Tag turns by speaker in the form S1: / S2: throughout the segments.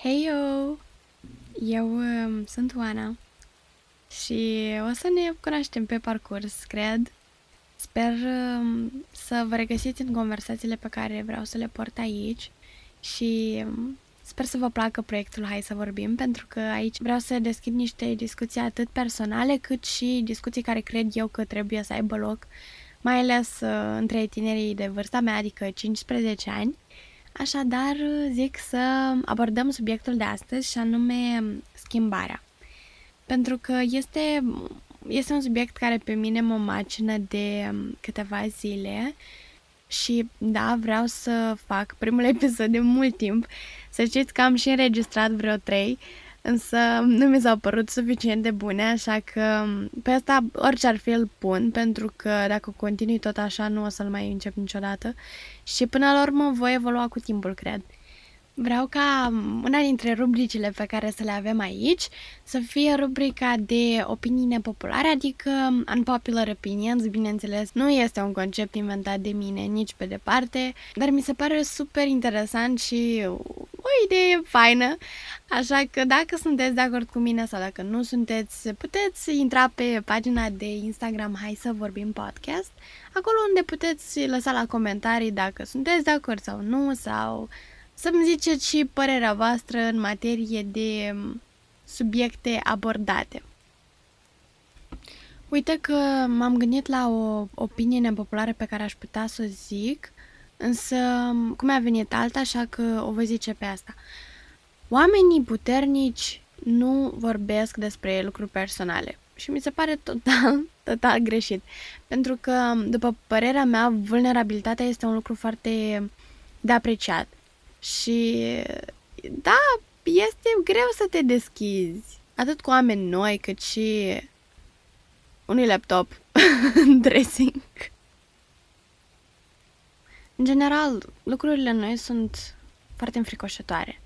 S1: Hei yo! Eu um, sunt Oana și o să ne cunoaștem pe parcurs, cred. Sper um, să vă regăsiți în conversațiile pe care vreau să le port aici și um, sper să vă placă proiectul Hai să vorbim, pentru că aici vreau să deschid niște discuții atât personale cât și discuții care cred eu că trebuie să aibă loc, mai ales uh, între tinerii de vârsta mea, adică 15 ani, Așadar, zic să abordăm subiectul de astăzi și anume schimbarea. Pentru că este, este un subiect care pe mine mă macină de câteva zile și da, vreau să fac primul episod de mult timp. Să știți că am și înregistrat vreo trei, însă nu mi s-au părut suficient de bune, așa că pe asta orice ar fi îl pun, pentru că dacă continui tot așa nu o să-l mai încep niciodată și până la urmă voi evolua cu timpul, cred. Vreau ca una dintre rubricile pe care să le avem aici să fie rubrica de opinii nepopulare, adică unpopular opinions, bineînțeles, nu este un concept inventat de mine nici pe departe, dar mi se pare super interesant și o idee faină, așa că dacă sunteți de acord cu mine sau dacă nu sunteți, puteți intra pe pagina de Instagram Hai să vorbim podcast, acolo unde puteți lăsa la comentarii dacă sunteți de acord sau nu, sau să-mi ziceți și părerea voastră în materie de mm, subiecte abordate. Uite că m-am gândit la o opinie nepopulară pe care aș putea să o zic, însă mm, cum a venit alta, așa că o voi zice pe asta. Oamenii puternici nu vorbesc despre lucruri personale și mi se pare total, total greșit. Pentru că, după părerea mea, vulnerabilitatea este un lucru foarte de apreciat. Și da, este greu să te deschizi, atât cu oameni noi, cât și unui laptop în dressing. În general, lucrurile noi sunt foarte înfricoșătoare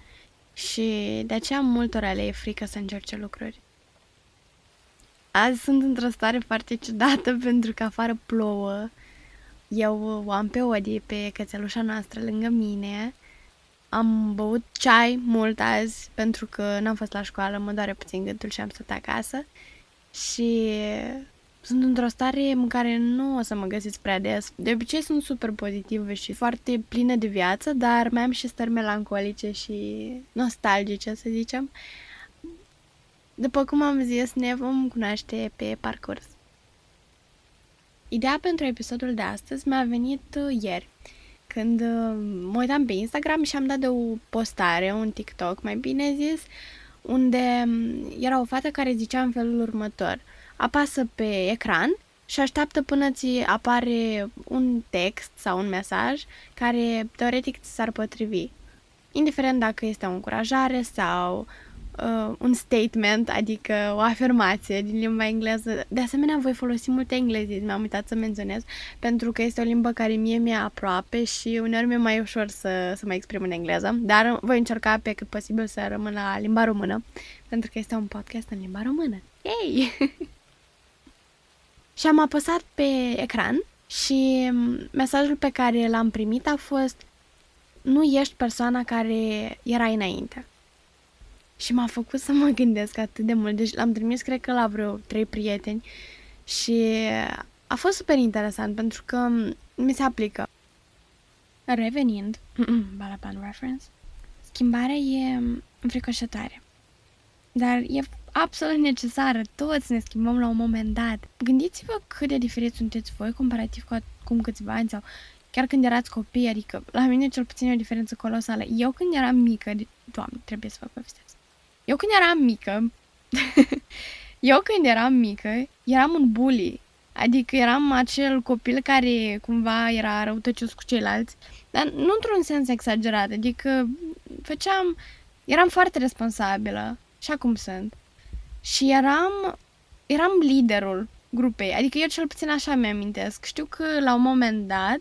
S1: și de aceea multora le e frică să încerce lucruri. Azi sunt într-o stare foarte ciudată pentru că afară plouă. Eu o am pe Odi, pe cățelușa noastră lângă mine am băut ceai mult azi pentru că n-am fost la școală, mă doare puțin gâtul și am stat acasă și sunt într-o stare în care nu o să mă găsiți prea des. De obicei sunt super pozitivă și foarte plină de viață, dar mai am și stări melancolice și nostalgice, să zicem. După cum am zis, ne vom cunoaște pe parcurs. Ideea pentru episodul de astăzi mi-a venit ieri când uh, mă uitam pe Instagram și am dat de o postare, un TikTok mai bine zis, unde um, era o fată care zicea în felul următor. Apasă pe ecran și așteaptă până ți apare un text sau un mesaj care teoretic ți s-ar potrivi. Indiferent dacă este o încurajare sau uh, un statement, adică o afirmație din limba engleză. De asemenea, voi folosi multe englezisme, am uitat să menționez, pentru că este o limbă care mie mi-e aproape și uneori mi-e mai ușor să, să mă exprim în engleză, dar voi încerca pe cât posibil să rămân la limba română, pentru că este un podcast în limba română. Yay! și am apăsat pe ecran și mesajul pe care l-am primit a fost nu ești persoana care era înainte. Și m-a făcut să mă gândesc atât de mult. Deci l-am trimis, cred că, la vreo trei prieteni și a fost super interesant pentru că mi se aplică. Revenind, Balaban reference, schimbarea e înfricoșătoare. Dar e absolut necesară. Toți ne schimbăm la un moment dat. Gândiți-vă cât de diferit sunteți voi comparativ cu acum câțiva ani sau chiar când erați copii, adică la mine cel puțin e o diferență colosală. Eu când eram mică, doamne, trebuie să vă povestesc. Eu când eram mică, eu când eram mică, eram un bully. Adică eram acel copil care cumva era răutăcios cu ceilalți, dar nu într-un sens exagerat, adică făceam, eram foarte responsabilă, și acum sunt. Și eram, eram liderul grupei, adică eu cel puțin așa mi-amintesc. Știu că la un moment dat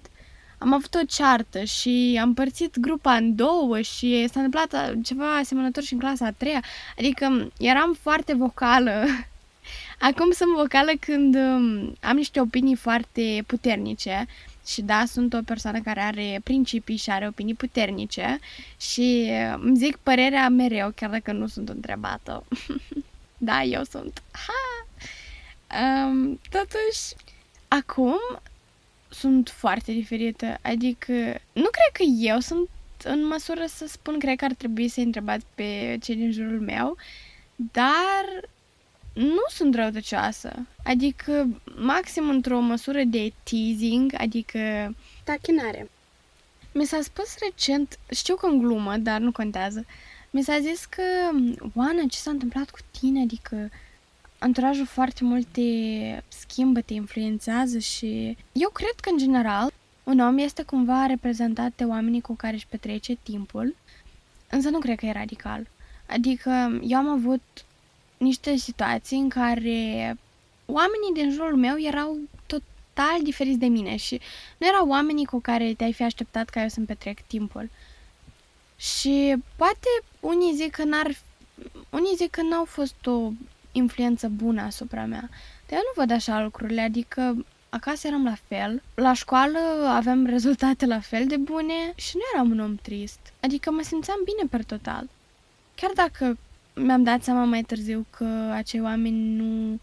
S1: am avut o ceartă și am părțit grupa în două și s-a întâmplat ceva asemănător și în clasa a treia. Adică eram foarte vocală. Acum sunt vocală când um, am niște opinii foarte puternice, și da, sunt o persoană care are principii și are opinii puternice și îmi zic părerea mereu, chiar dacă nu sunt întrebată. da, eu sunt. Ha! Um, totuși, acum sunt foarte diferită. Adică, nu cred că eu sunt în măsură să spun, cred că ar trebui să-i întrebați pe cei din jurul meu, dar nu sunt răutăcioasă. Adică, maxim într-o măsură de teasing, adică tachinare. Mi s-a spus recent, știu că în glumă, dar nu contează, mi s-a zis că, Oana, ce s-a întâmplat cu tine? Adică, anturajul foarte mult te schimbă, te influențează și eu cred că, în general, un om este cumva reprezentat de oamenii cu care își petrece timpul, însă nu cred că e radical. Adică eu am avut niște situații în care oamenii din jurul meu erau total diferiți de mine și nu erau oamenii cu care te-ai fi așteptat ca eu să-mi petrec timpul. Și poate unii zic că n-ar unii zic că n-au fost o influență bună asupra mea. Dar eu nu văd așa lucrurile, adică acasă eram la fel, la școală aveam rezultate la fel de bune și nu eram un om trist. Adică mă simțeam bine per total. Chiar dacă mi-am dat seama mai târziu că acei oameni nu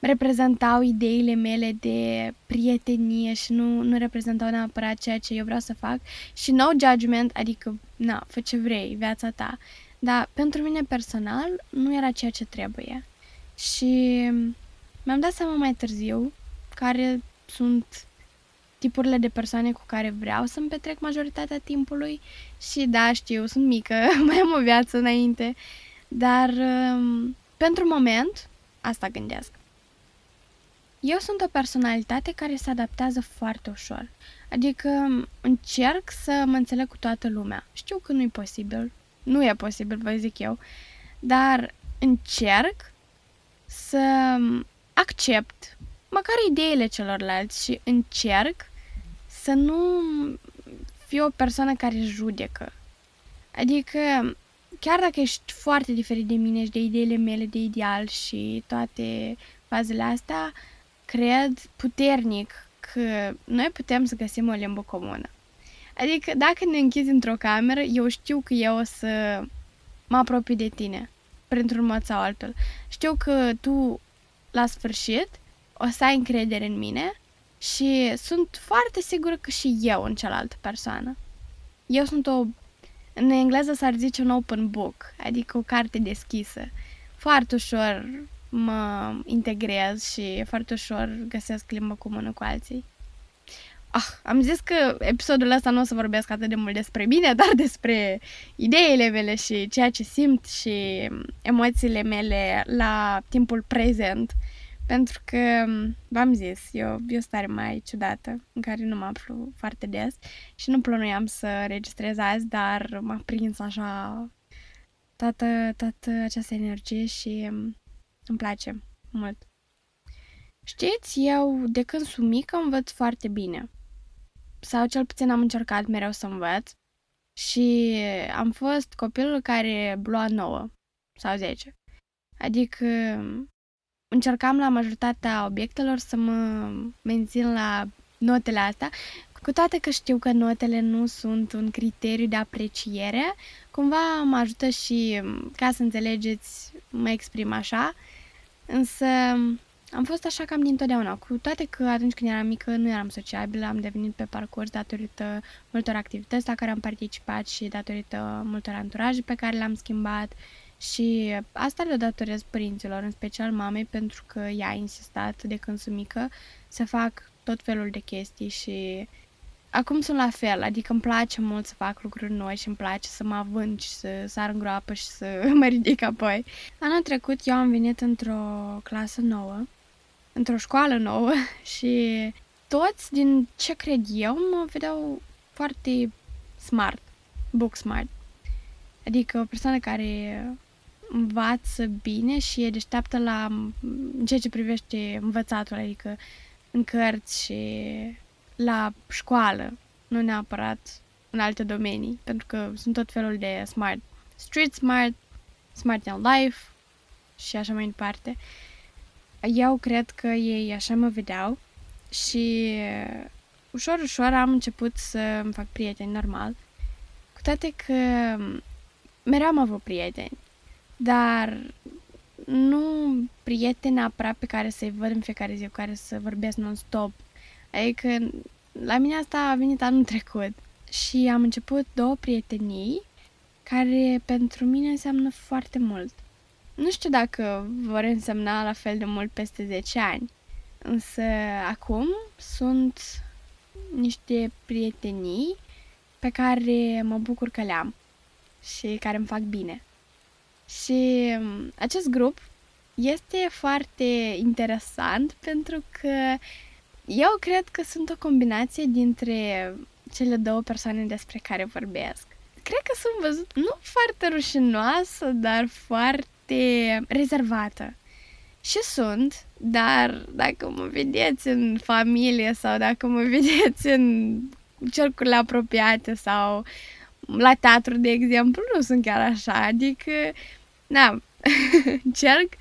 S1: reprezentau ideile mele de prietenie și nu, nu reprezentau neapărat ceea ce eu vreau să fac și no judgment, adică, na, fă ce vrei, viața ta. Dar pentru mine personal nu era ceea ce trebuie. Și mi-am dat seama mai târziu care sunt tipurile de persoane cu care vreau să-mi petrec majoritatea timpului și da, știu, sunt mică, mai am o viață înainte, dar um, pentru moment asta gândesc. Eu sunt o personalitate care se adaptează foarte ușor. Adică încerc să mă înțeleg cu toată lumea. Știu că nu e posibil. Nu e posibil, vă zic eu. Dar încerc să accept măcar ideile celorlalți și încerc să nu fiu o persoană care judecă. Adică, chiar dacă ești foarte diferit de mine și de ideile mele de ideal și toate fazele astea, cred puternic că noi putem să găsim o limbă comună. Adică, dacă ne închizi într-o cameră, eu știu că eu o să mă apropii de tine, printr-un mod sau altul. Știu că tu, la sfârșit, o să ai încredere în mine și sunt foarte sigură că și eu în cealaltă persoană. Eu sunt o, în engleză s-ar zice un open book, adică o carte deschisă. Foarte ușor mă integrez și foarte ușor găsesc limba comună cu alții. Ah, am zis că episodul ăsta nu o să vorbesc atât de mult despre mine, dar despre ideile mele și ceea ce simt și emoțiile mele la timpul prezent. Pentru că, v-am zis, eu, eu stare mai ciudată, în care nu mă aflu foarte des și nu plănuiam să registrez azi, dar m-a prins așa toată, toată această energie și îmi place mult. Știți, eu de când sunt mică învăț foarte bine. Sau cel puțin am încercat mereu să învăț. Și am fost copilul care lua 9 sau 10. Adică încercam la majoritatea obiectelor să mă mențin la notele astea, cu toate că știu că notele nu sunt un criteriu de apreciere, cumva mă ajută și, ca să înțelegeți, mă exprim așa, însă am fost așa cam dintotdeauna, cu toate că atunci când eram mică nu eram sociabilă, am devenit pe parcurs datorită multor activități la care am participat și datorită multor anturaje pe care le-am schimbat. Și asta le datorez părinților, în special mamei, pentru că ea a insistat de când sunt mică să fac tot felul de chestii și acum sunt la fel, adică îmi place mult să fac lucruri noi și îmi place să mă avânt și să sar în groapă și să mă ridic apoi. Anul trecut eu am venit într-o clasă nouă, într-o școală nouă și toți, din ce cred eu, mă vedeau foarte smart, book smart. Adică o persoană care învață bine și e deșteaptă la în ceea ce privește învățatul, adică în cărți și la școală, nu neapărat în alte domenii, pentru că sunt tot felul de smart. Street smart, smart in life și așa mai departe. Eu cred că ei așa mă vedeau și ușor, ușor am început să îmi fac prieteni normal. Cu toate că mereu am avut prieteni, dar nu prieteni neapărat pe care să-i văd în fiecare zi, cu care să vorbesc non-stop. Adică la mine asta a venit anul trecut și am început două prietenii care pentru mine înseamnă foarte mult. Nu știu dacă vor însemna la fel de mult peste 10 ani, însă acum sunt niște prietenii pe care mă bucur că le-am și care îmi fac bine. Și um, acest grup este foarte interesant pentru că eu cred că sunt o combinație dintre cele două persoane despre care vorbesc. Cred că sunt văzut nu foarte rușinoasă, dar foarte rezervată. Și sunt, dar dacă mă vedeți în familie sau dacă mă vedeți în cercurile apropiate sau la teatru, de exemplu, nu sunt chiar așa. Adică, na, încerc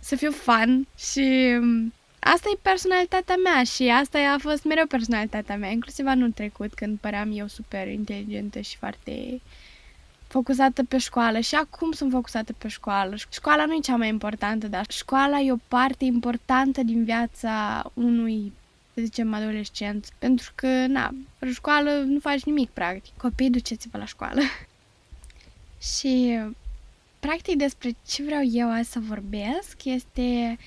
S1: să fiu fan și asta e personalitatea mea și asta a fost mereu personalitatea mea, inclusiv anul trecut când păream eu super inteligentă și foarte focusată pe școală și acum sunt focusată pe școală. Școala nu e cea mai importantă, dar școala e o parte importantă din viața unui să zicem, adolescent. Pentru că, na, la școală nu faci nimic, practic. Copii, duceți-vă la școală. și, practic, despre ce vreau eu azi să vorbesc este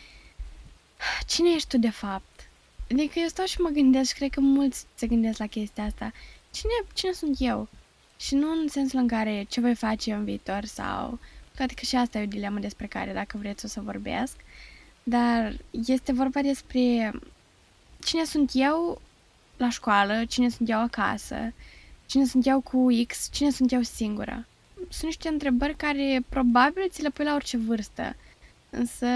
S1: cine ești tu, de fapt? Adică eu stau și mă gândesc și cred că mulți se gândesc la chestia asta. Cine, cine sunt eu? Și nu în sensul în care ce voi face eu în viitor sau... Toate că și asta e o dilemă despre care, dacă vreți, o să vorbesc. Dar este vorba despre cine sunt eu la școală, cine sunt eu acasă, cine sunt eu cu X, cine sunt eu singură. Sunt niște întrebări care probabil ți le pui la orice vârstă, însă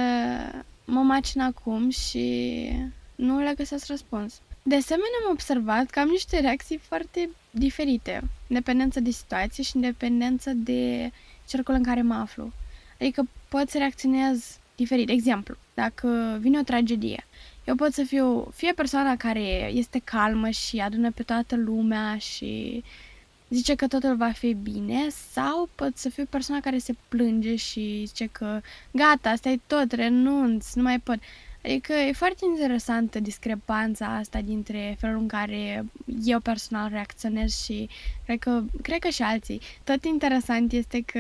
S1: mă macin acum și nu le găsesc răspuns. De asemenea, am observat că am niște reacții foarte diferite, în dependență de situație și în dependență de cercul în care mă aflu. Adică pot să reacționez diferit. Exemplu, dacă vine o tragedie, eu pot să fiu fie persoana care este calmă și adună pe toată lumea și zice că totul va fi bine sau pot să fiu persoana care se plânge și zice că gata, asta e tot, renunț, nu mai pot. Adică e foarte interesantă discrepanța asta dintre felul în care eu personal reacționez și cred că, cred că și alții. Tot interesant este că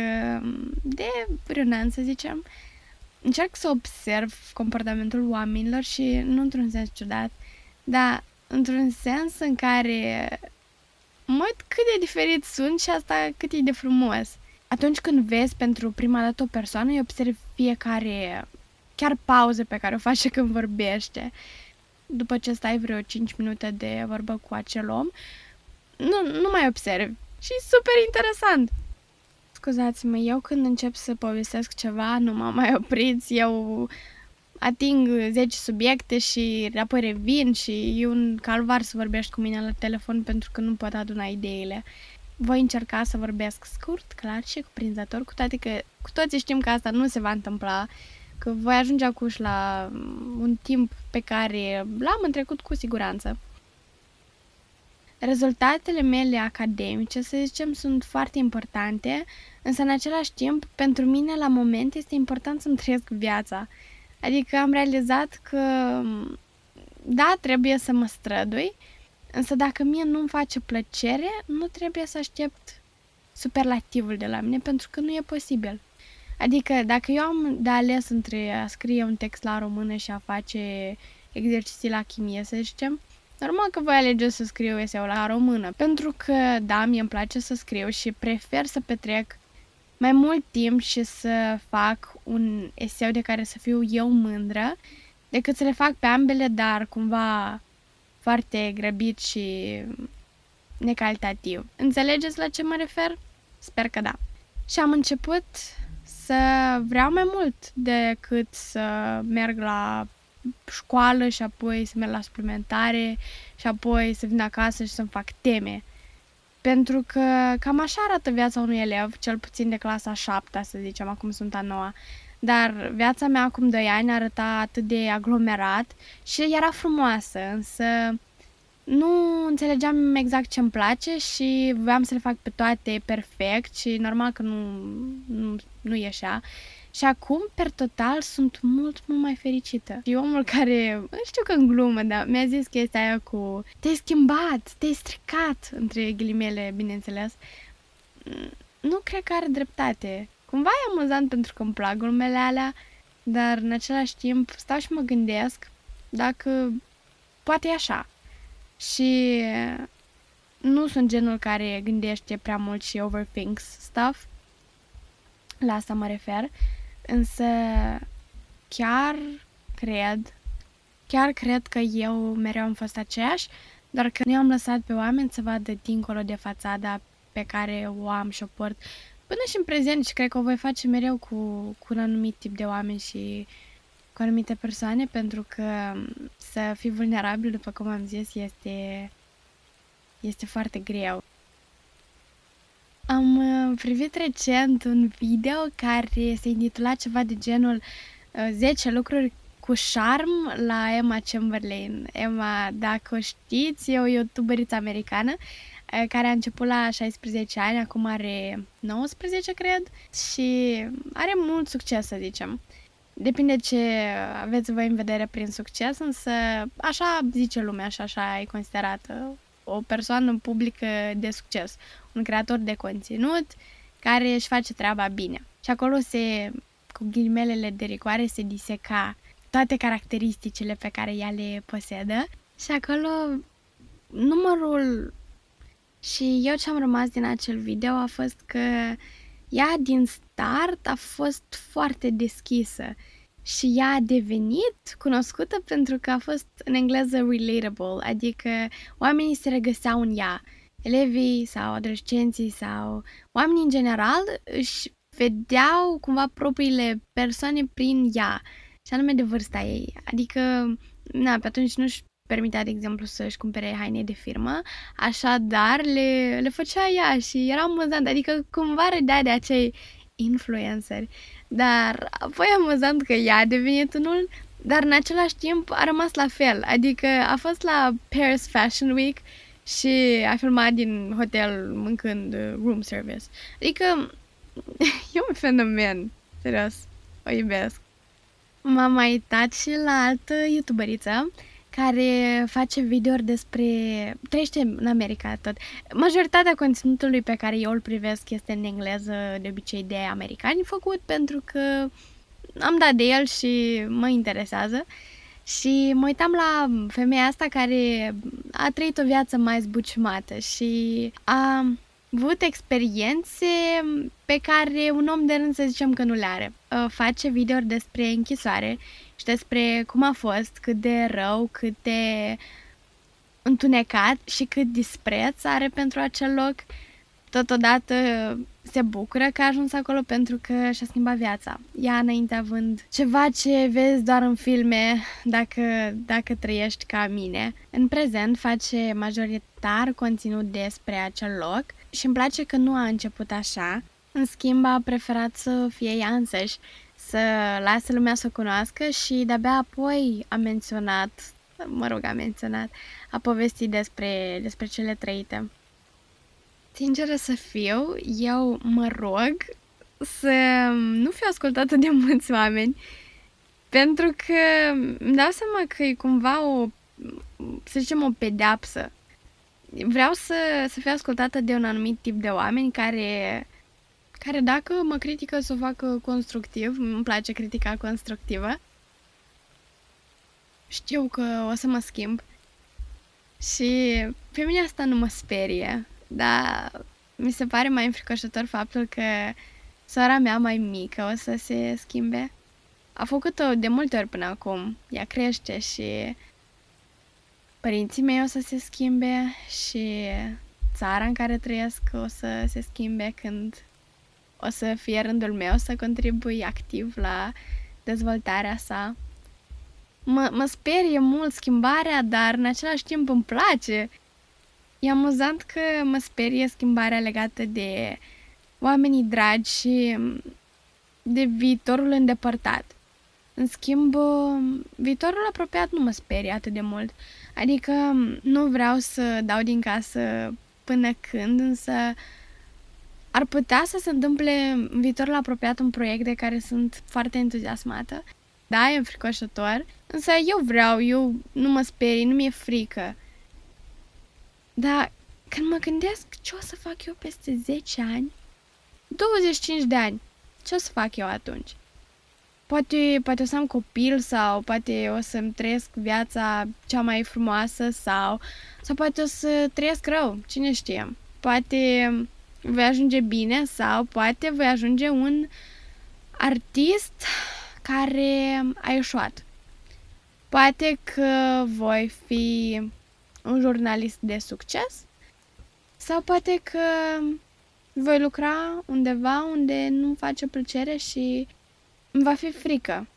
S1: de vreun an, să zicem, încerc să observ comportamentul oamenilor și nu într-un sens ciudat, dar într-un sens în care mă cât de diferit sunt și asta cât e de frumos. Atunci când vezi pentru prima dată o persoană, îi observi fiecare, chiar pauze pe care o face când vorbește. După ce stai vreo 5 minute de vorbă cu acel om, nu, nu mai observi. Și super interesant scuzați-mă, eu când încep să povestesc ceva, nu m-am mai oprit, eu ating 10 subiecte și apoi revin și e un calvar să vorbești cu mine la telefon pentru că nu pot aduna ideile. Voi încerca să vorbesc scurt, clar și cuprinzător, cu toate că cu toții știm că asta nu se va întâmpla, că voi ajunge acuși la un timp pe care l-am întrecut cu siguranță. Rezultatele mele academice, să zicem, sunt foarte importante, însă în același timp, pentru mine, la moment, este important să-mi trăiesc viața. Adică am realizat că, da, trebuie să mă strădui, însă dacă mie nu-mi face plăcere, nu trebuie să aștept superlativul de la mine, pentru că nu e posibil. Adică dacă eu am de ales între a scrie un text la română și a face exerciții la chimie, să zicem, Normal că voi alege să scriu eseu la română, pentru că, da, mie îmi place să scriu și prefer să petrec mai mult timp și să fac un eseu de care să fiu eu mândră, decât să le fac pe ambele, dar cumva foarte grăbit și necalitativ. Înțelegeți la ce mă refer? Sper că da. Și am început să vreau mai mult decât să merg la școală și apoi să merg la suplimentare și apoi să vin acasă și să-mi fac teme. Pentru că cam așa arată viața unui elev, cel puțin de clasa 7, să zicem, acum sunt a noua. Dar viața mea acum 2 ani arăta atât de aglomerat și era frumoasă, însă nu înțelegeam exact ce îmi place și voiam să le fac pe toate perfect și normal că nu, nu, nu ieșea. Și acum, per total, sunt mult, mult mai fericită. Și omul care, știu că în glumă, dar mi-a zis chestia aia cu te-ai schimbat, te-ai stricat, între ghilimele, bineînțeles. Nu cred că are dreptate. Cumva e amuzant pentru că îmi plac glumele alea, dar în același timp stau și mă gândesc dacă poate e așa. Și nu sunt genul care gândește prea mult și overthinks stuff. La asta mă refer. Însă chiar cred, chiar cred că eu mereu am fost aceeași, doar că nu am lăsat pe oameni să vadă dincolo de fațada pe care o am și o port până și în prezent și cred că o voi face mereu cu, cu un anumit tip de oameni și cu anumite persoane pentru că să fii vulnerabil, după cum am zis, este, este foarte greu. Am uh, privit recent un video care se intitula ceva de genul 10 uh, lucruri cu șarm la Emma Chamberlain. Emma, dacă o știți, e o youtuberiță americană uh, care a început la 16 ani, acum are 19, cred, și are mult succes, să zicem. Depinde ce aveți voi în vedere prin succes, însă așa zice lumea așa așa e considerată o persoană publică de succes, un creator de conținut care își face treaba bine. Și acolo se, cu ghilimelele de rigoare, se diseca toate caracteristicile pe care ea le posedă și acolo numărul și eu ce am rămas din acel video a fost că ea din start a fost foarte deschisă și ea a devenit cunoscută pentru că a fost în engleză relatable, adică oamenii se regăseau în ea. Elevii sau adolescenții sau oamenii în general își vedeau cumva propriile persoane prin ea, și anume de vârsta ei. Adică, na, pe atunci nu-și permitea, de exemplu, să-și cumpere haine de firmă, așadar le, le făcea ea și era amuzant, adică cumva redea de acei influenceri. Dar apoi amuzant că ea a devenit unul, dar în același timp a rămas la fel. Adică a fost la Paris Fashion Week și a filmat din hotel mâncând room service. Adică e un fenomen, serios, o iubesc. M-am mai uitat și la altă youtuberiță care face videouri despre... trăiește în America tot. Majoritatea conținutului pe care eu îl privesc este în engleză, de obicei de americani, făcut pentru că am dat de el și mă interesează. Și mă uitam la femeia asta care a trăit o viață mai zbuciumată și a avut experiențe pe care un om de rând să zicem că nu le are. Face videouri despre închisoare și despre cum a fost, cât de rău, cât de întunecat și cât dispreț are pentru acel loc. Totodată se bucură că a ajuns acolo pentru că și-a schimbat viața. Ea înainte având ceva ce vezi doar în filme dacă, dacă trăiești ca mine. În prezent face majoritar conținut despre acel loc și îmi place că nu a început așa. În schimb, a preferat să fie ea însăși să lasă lumea să o cunoască și de-abia apoi a menționat, mă rog, a menționat, a povestit despre, despre cele trăite. Sinceră să fiu, eu mă rog să nu fiu ascultată de mulți oameni, pentru că îmi dau seama că e cumva o, să zicem, o pedeapsă. Vreau să, să fiu ascultată de un anumit tip de oameni care care dacă mă critică să o facă constructiv, îmi place critica constructivă, știu că o să mă schimb. Și pe mine asta nu mă sperie, dar mi se pare mai înfricoșător faptul că sora mea mai mică o să se schimbe. A făcut-o de multe ori până acum, ea crește și părinții mei o să se schimbe și țara în care trăiesc o să se schimbe când o să fie rândul meu să contribui activ la dezvoltarea sa. Mă, mă sperie mult schimbarea, dar în același timp îmi place. E amuzant că mă sperie schimbarea legată de oamenii dragi și de viitorul îndepărtat. În schimb, viitorul apropiat nu mă sperie atât de mult. Adică nu vreau să dau din casă până când, însă ar putea să se întâmple în viitorul apropiat un proiect de care sunt foarte entuziasmată. Da, e fricoșător, însă eu vreau, eu nu mă sperii, nu mi-e frică. Dar când mă gândesc ce o să fac eu peste 10 ani, 25 de ani, ce o să fac eu atunci? Poate, poate o să am copil sau poate o să-mi trăiesc viața cea mai frumoasă sau, sau poate o să trăiesc rău, cine știe. Poate voi ajunge bine sau poate voi ajunge un artist care a ieșuat. Poate că voi fi un jurnalist de succes sau poate că voi lucra undeva unde nu-mi face plăcere și îmi va fi frică.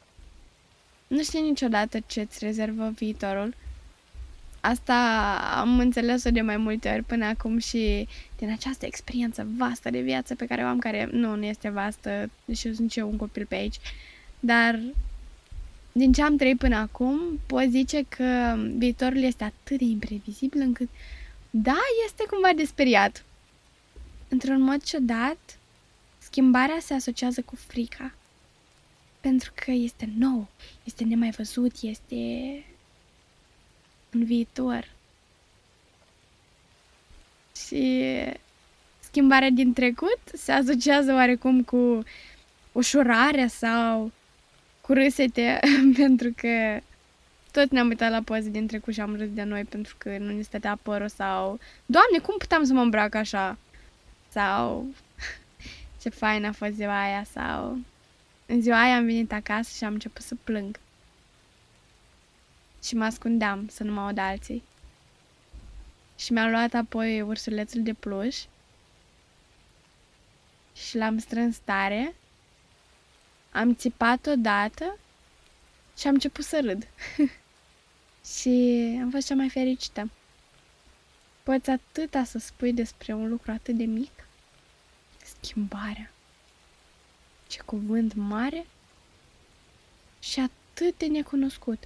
S1: Nu știi niciodată ce-ți rezervă viitorul. Asta am înțeles-o de mai multe ori până acum și din această experiență vastă de viață pe care o am, care nu, nu este vastă, deși sunt eu un copil pe aici, dar din ce am trăit până acum, pot zice că viitorul este atât de imprevizibil încât, da, este cumva desperiat. Într-un mod ciudat, schimbarea se asociază cu frica. Pentru că este nou, este nemai văzut, este în viitor. Și schimbarea din trecut se asociază oarecum cu ușurarea sau cu râsete, pentru că tot ne-am uitat la poze din trecut și am râs de noi pentru că nu ne stătea părul sau Doamne, cum puteam să mă îmbrac așa? Sau ce fain a fost ziua aia sau în ziua aia am venit acasă și am început să plâng. Și mă ascundeam să nu mă aud alții. Și mi-am luat apoi ursulețul de pluș și l-am strâns tare, am țipat odată și am început să râd. și am fost cea mai fericită. Poți atâta să spui despre un lucru atât de mic? Schimbarea. Ce cuvânt mare și atât de necunoscut.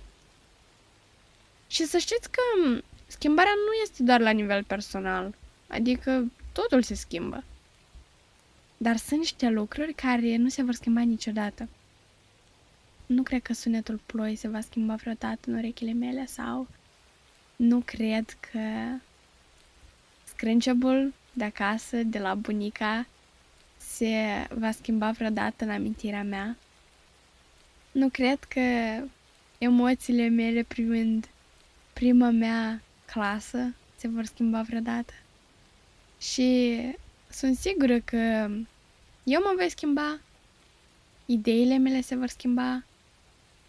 S1: Și să știți că schimbarea nu este doar la nivel personal, adică totul se schimbă. Dar sunt niște lucruri care nu se vor schimba niciodată. Nu cred că sunetul ploii se va schimba vreodată în urechile mele sau nu cred că scrâncebul de acasă, de la bunica, se va schimba vreodată în amintirea mea. Nu cred că emoțiile mele privind prima mea clasă se vor schimba vreodată. Și sunt sigură că eu mă voi schimba, ideile mele se vor schimba,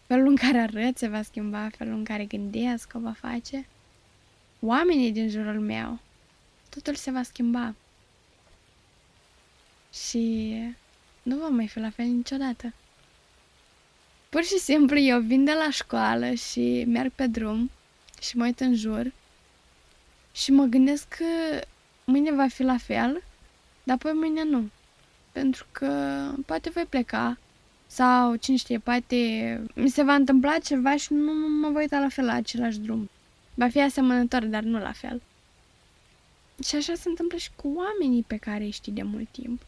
S1: felul în care arăt se va schimba, felul în care gândesc o va face. Oamenii din jurul meu, totul se va schimba și nu va mai fi la fel niciodată. Pur și simplu eu vin de la școală și merg pe drum și mă uit în jur și mă gândesc că mâine va fi la fel, dar apoi mâine nu. Pentru că poate voi pleca sau, cine știe, poate mi se va întâmpla ceva și nu mă voi uita la fel la același drum. Va fi asemănător, dar nu la fel. Și așa se întâmplă și cu oamenii pe care îi știi de mult timp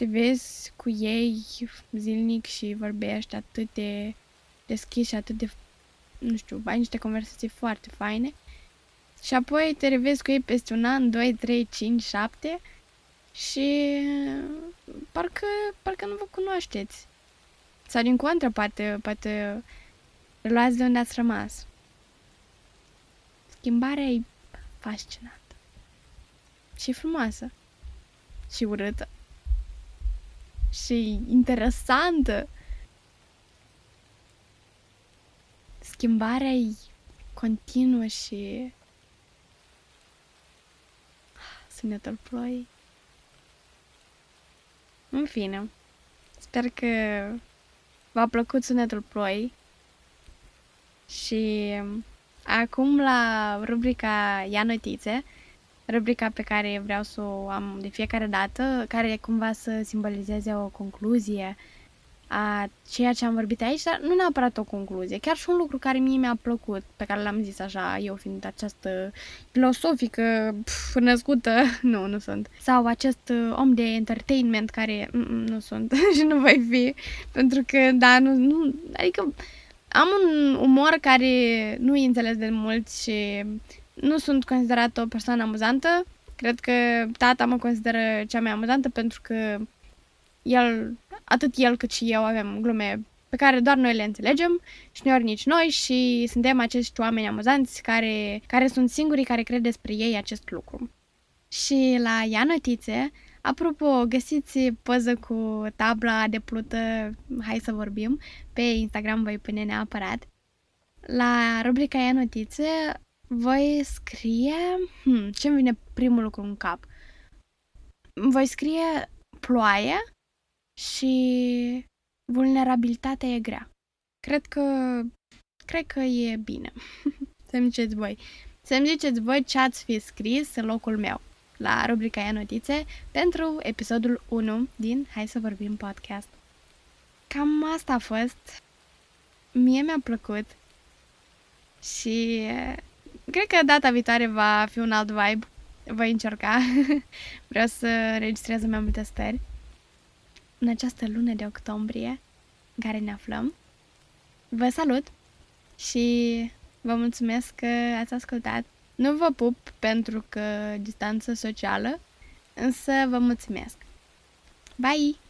S1: te vezi cu ei zilnic și vorbești atât de deschis și atât de, nu știu, ai niște conversații foarte faine și apoi te revezi cu ei peste un an, 2, 3, 5, 7 și parcă, parcă nu vă cunoașteți. Sau din contră, poate, poate reluați de unde ați rămas. Schimbarea e fascinantă. Și frumoasă. Și urâtă și interesantă. Schimbarea e continuă și sunetul ploii. În fine, sper că v-a plăcut sunetul ploii și acum la rubrica Ia notițe rubrica pe care vreau să o am de fiecare dată, care cumva să simbolizeze o concluzie a ceea ce am vorbit aici, dar nu neapărat o concluzie, chiar și un lucru care mie mi-a plăcut, pe care l-am zis așa, eu fiind această filosofică pf, născută, nu, nu sunt, sau acest uh, om de entertainment care mm, nu sunt și nu voi fi, pentru că, da, nu, nu adică am un umor care nu e înțeles de mult și nu sunt considerată o persoană amuzantă. Cred că tata mă consideră cea mai amuzantă pentru că el, atât el cât și eu avem glume pe care doar noi le înțelegem și nu ori nici noi și suntem acești oameni amuzanți care, care sunt singurii care cred despre ei acest lucru. Și la ea notițe, apropo, găsiți poză cu tabla de plută, hai să vorbim, pe Instagram voi pune neapărat. La rubrica ea notițe voi scrie... Hmm, ce-mi vine primul lucru în cap? Voi scrie ploaie și vulnerabilitatea e grea. Cred că... Cred că e bine. Să-mi ziceți voi. Să-mi ziceți voi ce ați fi scris în locul meu la rubrica ea notițe pentru episodul 1 din Hai să vorbim podcast. Cam asta a fost. Mie mi-a plăcut și cred că data viitoare va fi un alt vibe. Voi încerca. Vreau să registrez mai multe stări în această lună de octombrie în care ne aflăm. Vă salut și vă mulțumesc că ați ascultat. Nu vă pup pentru că distanță socială, însă vă mulțumesc. Bye!